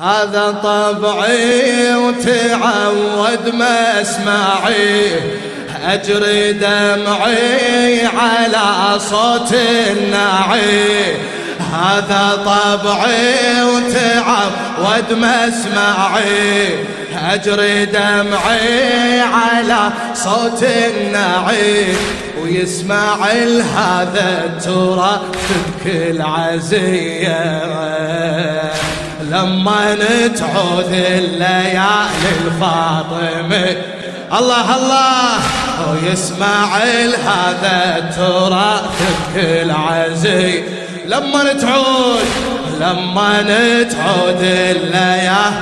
هذا طبعي وتعود ما اسمعي أجري دمعي على صوت النعي هذا طبعي وتعود ما اسمعي أجري دمعي على صوت النعي ويسمع هذا الترى تبكي العزيه لما نتعود الليالي الفاطمة. الله الله ويسمع هذا التراث بكل عزي لما نتعود لما نتعود الليالي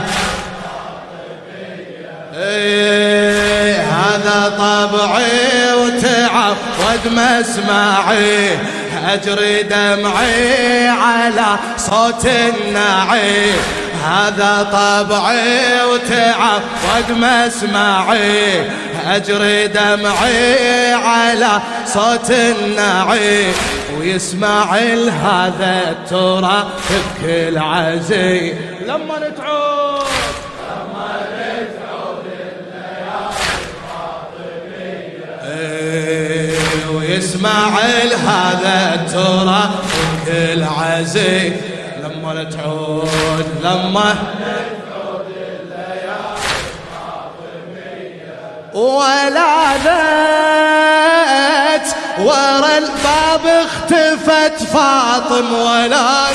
إيه هذا طبعي وتعود مسمعي. أجري دمعي على صوت النعي. هذا طبعي وتعود مسمعي. أجري دمعي على صوت النعي. ويسمع هذا الترى بكل عزي. لما نتعود. ويسمع هذا الترى بكل عزي لما تعود لما ولا ذات ورا الباب اختفت فاطم ولا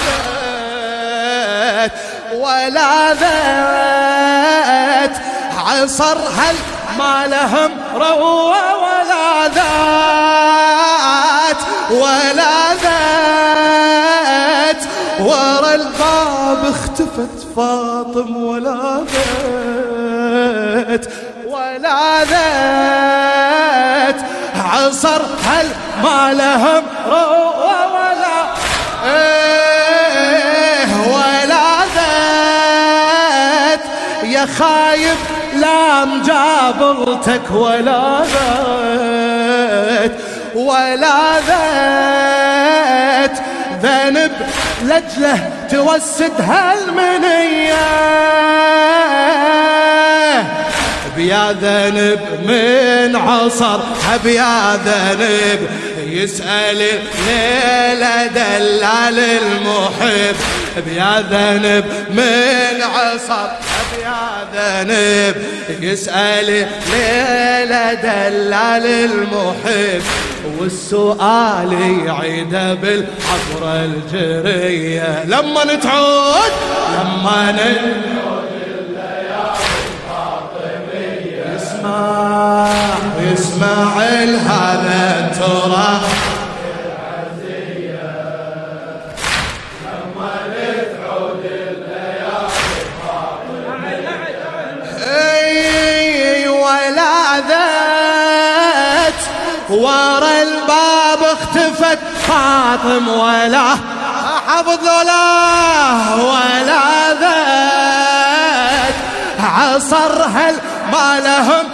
ذات ولا ذات عصر هل ما لهم روى ولا ذات ولا ذات. ورا الباب اختفت فاطم ولا ذات. عصر هل ما لهم روى ولا إيه. ولا ذات. يا خايب لا مجابرتك ولا ذات. ولا ذات ذنب لجلة توسد هالمنية. بيا ذنب من عصر بيا ذنب يسأل ليلة دلال المحب. بيا ذنب من عصر بيا ذنب يسأل ليلة دلال المحب. والسؤال يعيده بالحضرة الجرية. لما نتعود لما نتعود يسمع يسمع هذا ورا الباب اختفت فاطم ولا حفظ له ولا ذات عصر هل ما لهم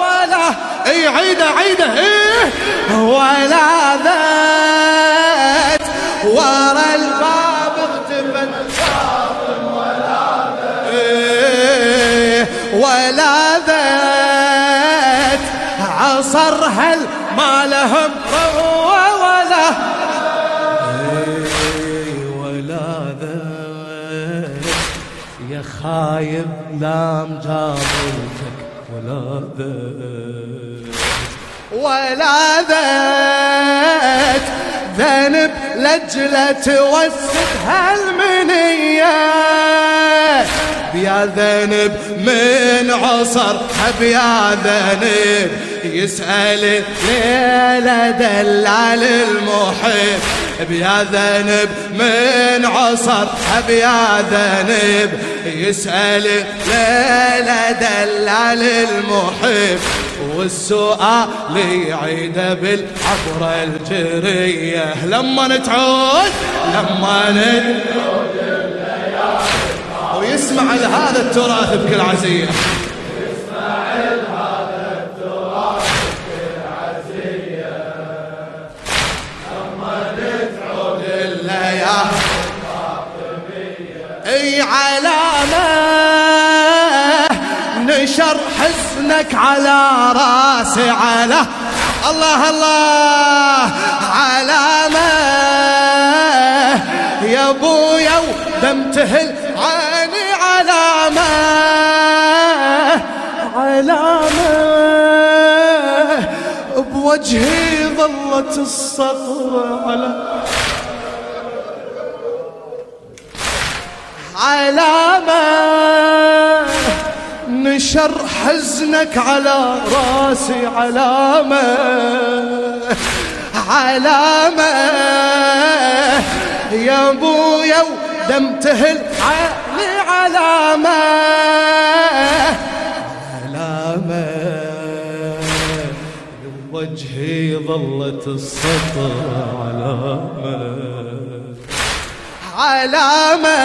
ولا. اي عيده عيده إيه. ولا هل ما لهم ولا إيه ولا ذات يا خايب لا مجابلتك ولا ذات ولا ذات ذنب لجلة توسد هالمنية ذنب من عصر بيا ذنب يسأل ليلة دلال المحب بيا ذنب من عصر بيا ذنب يسأل ليلة دلال المحب والسؤال يعيده بالعبرة الجرية لما نتعود لما نتعود. ويسمع لهذا التراث بكل عزية عيني علامة نشر حزنك على راسي على الله الله. علامة يا أبويا ودم تهل عيني علامة علامة. بوجهي ظلت الصخرة على علامة. نشر حزنك على راسي علامة. علامة. يا أبويا ودم تهل علي علامة علامة وجهي ظلت السطر علامة. علامة.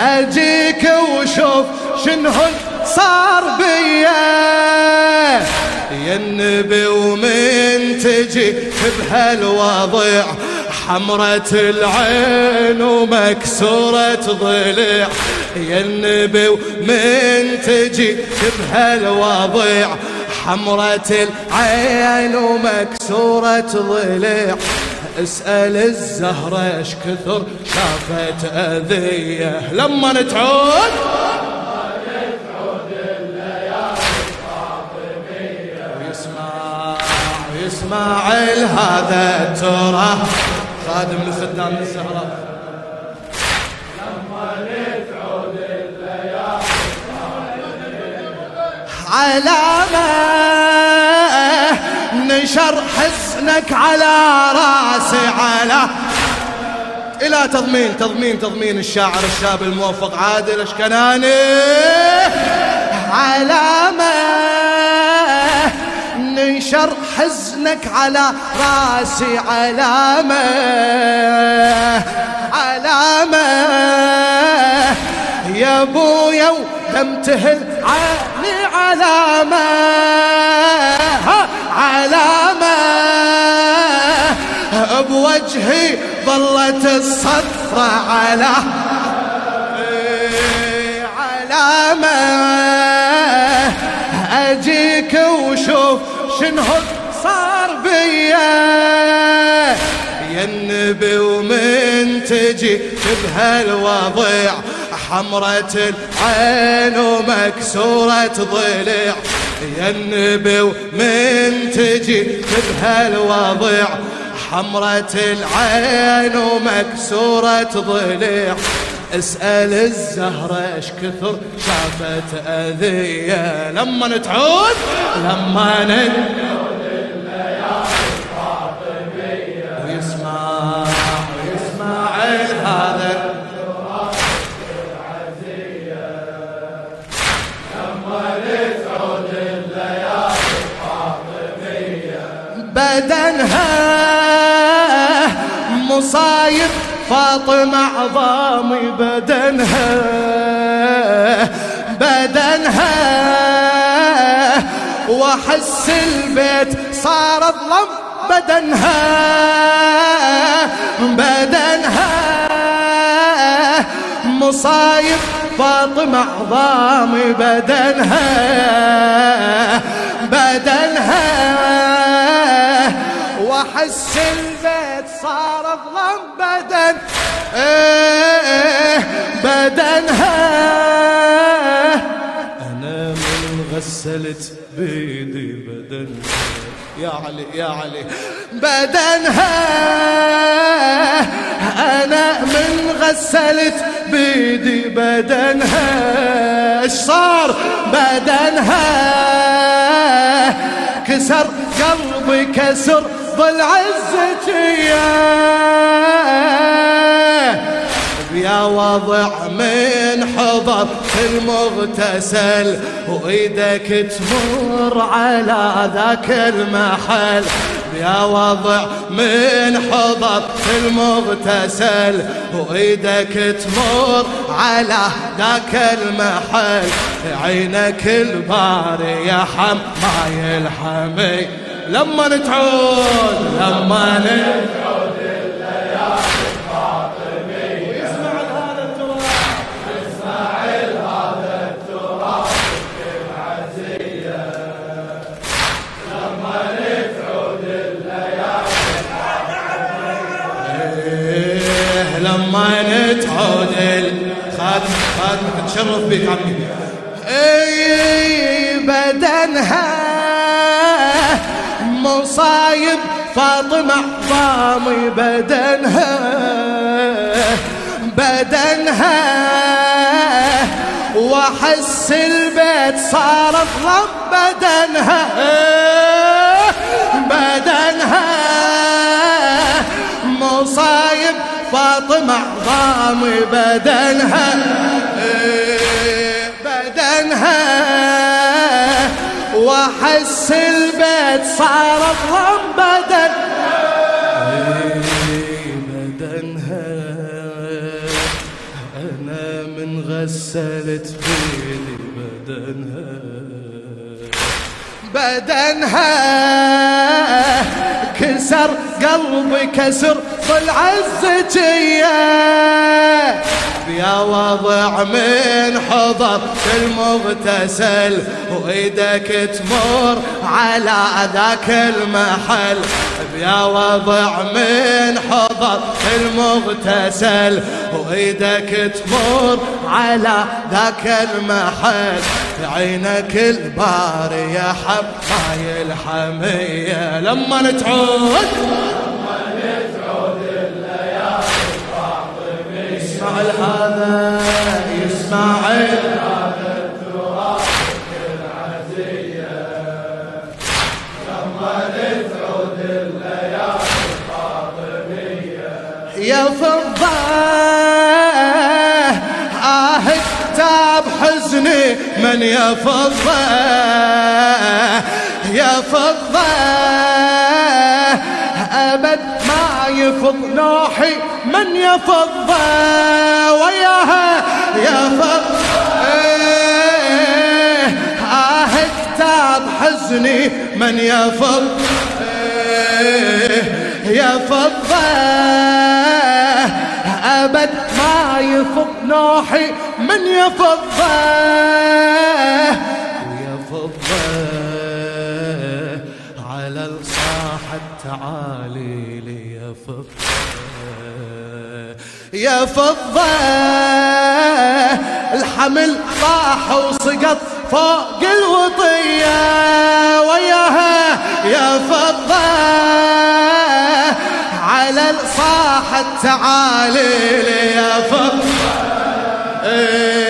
أجيك وشوف شنو صار بيا يا النبي ومن تجي بهالوضع حمرة العين ومكسورة ضلع يا النبي ومن تجي بهالوضع حمرة العين ومكسورة ضلع اسأل الزهرة إيش كثر شافت أذية. لما نتعود ويسمع ويسمع هذا ترى خادم لخدام الزهرة علامة نشر حسنك على راسي على إلى تضمين تضمين تضمين الشاعر الشاب الموفق عادل أشكناني. علامة ننشر حزنك على راسي علامة علامة. يا أبويا ودم تهل علي علامة علامة. بوجهي ظلت الصفرة على علامة. النبي ومن تجي بهالوضع حمرة العين ومكسورة ضلع يا النبي ومن تجي بهالوضع حمرة العين ومكسورة ضلع اسأل الزهرة إيش كثر شافت أذية. لما نتعود لما نتعود مصايب فاطمة عظامي بدنها بدنها. وأحس البيت صار ظلم بدنها بدنها. مصايب فاطمة عظامي بدنها بدنها. البيت صار ظلم بدن. إيه بدنها. أنا من غسلت بيدي بدنها. يا علي يا علي. بدنها. أنا من غسلت بيدي بدنها. إيش صار؟ بدنها. كسر قلبي كسر ضلع الزكية يا وضع من حضر المغتسل وإيدك تمر على ذاك المحل. يا وضع من حضر المغتسل وإيدك تمر على ذاك المحل. عينك الباري يا حماي الحمي لما نتعود لما نتعود. الليالي الفاطمية ويسمع لهذا التراب ويسمع لهذا التراب العزية لما نتعود. الليالي لما نتعود. إيه، خادم خادم تشرف بك عمي. عظامي بدنها بدنها. وأحس البيت صار ضرب بدنها بدنها. مصايب فاطمة عظامي بدنها بدنها. وأحس البيت صار ضرب بدنها. غسلت فيني بدنها بدنها كسر قلبي كسر طلع الزكية يا وضع من حضر المغتسل وإيدك تمر على ذاك المحل. يا وضع من حضر المغتسل وإيدك تمر على ذاك المحل. عينك البار يا حباي الحمية لما نتعود. اسمع هذا اسماعيل يا فضة يا فضة. أبد ما يفض نوحي من يا فضة وياها يا فضة. آه كتاب حزني من يا فضة يا فضة. أبد ما يفض نوحي من يفضه ويفضه على الصاحة تعالي لي يا فضة. يا فضة الحمل طاح وسقط فوق الوطية. وياها يا فضة على الصاحة تعالي لي يا فضة. إيه.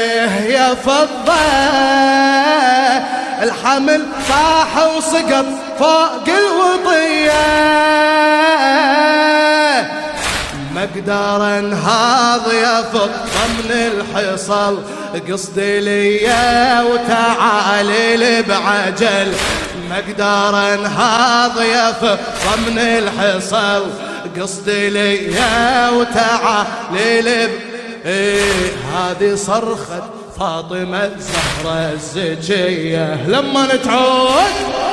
فضة. الحمل صاح وسقط فوق الوطية. مقدار انهاض يا فضة من الحصل. قصدي لي وتعالي لي بعجل. مقدار انهاض يا فضة من الحصل. قصدي لي وتعالي لب إيه هذه صرخة فاطمة الزهرة الزكية لما نتعود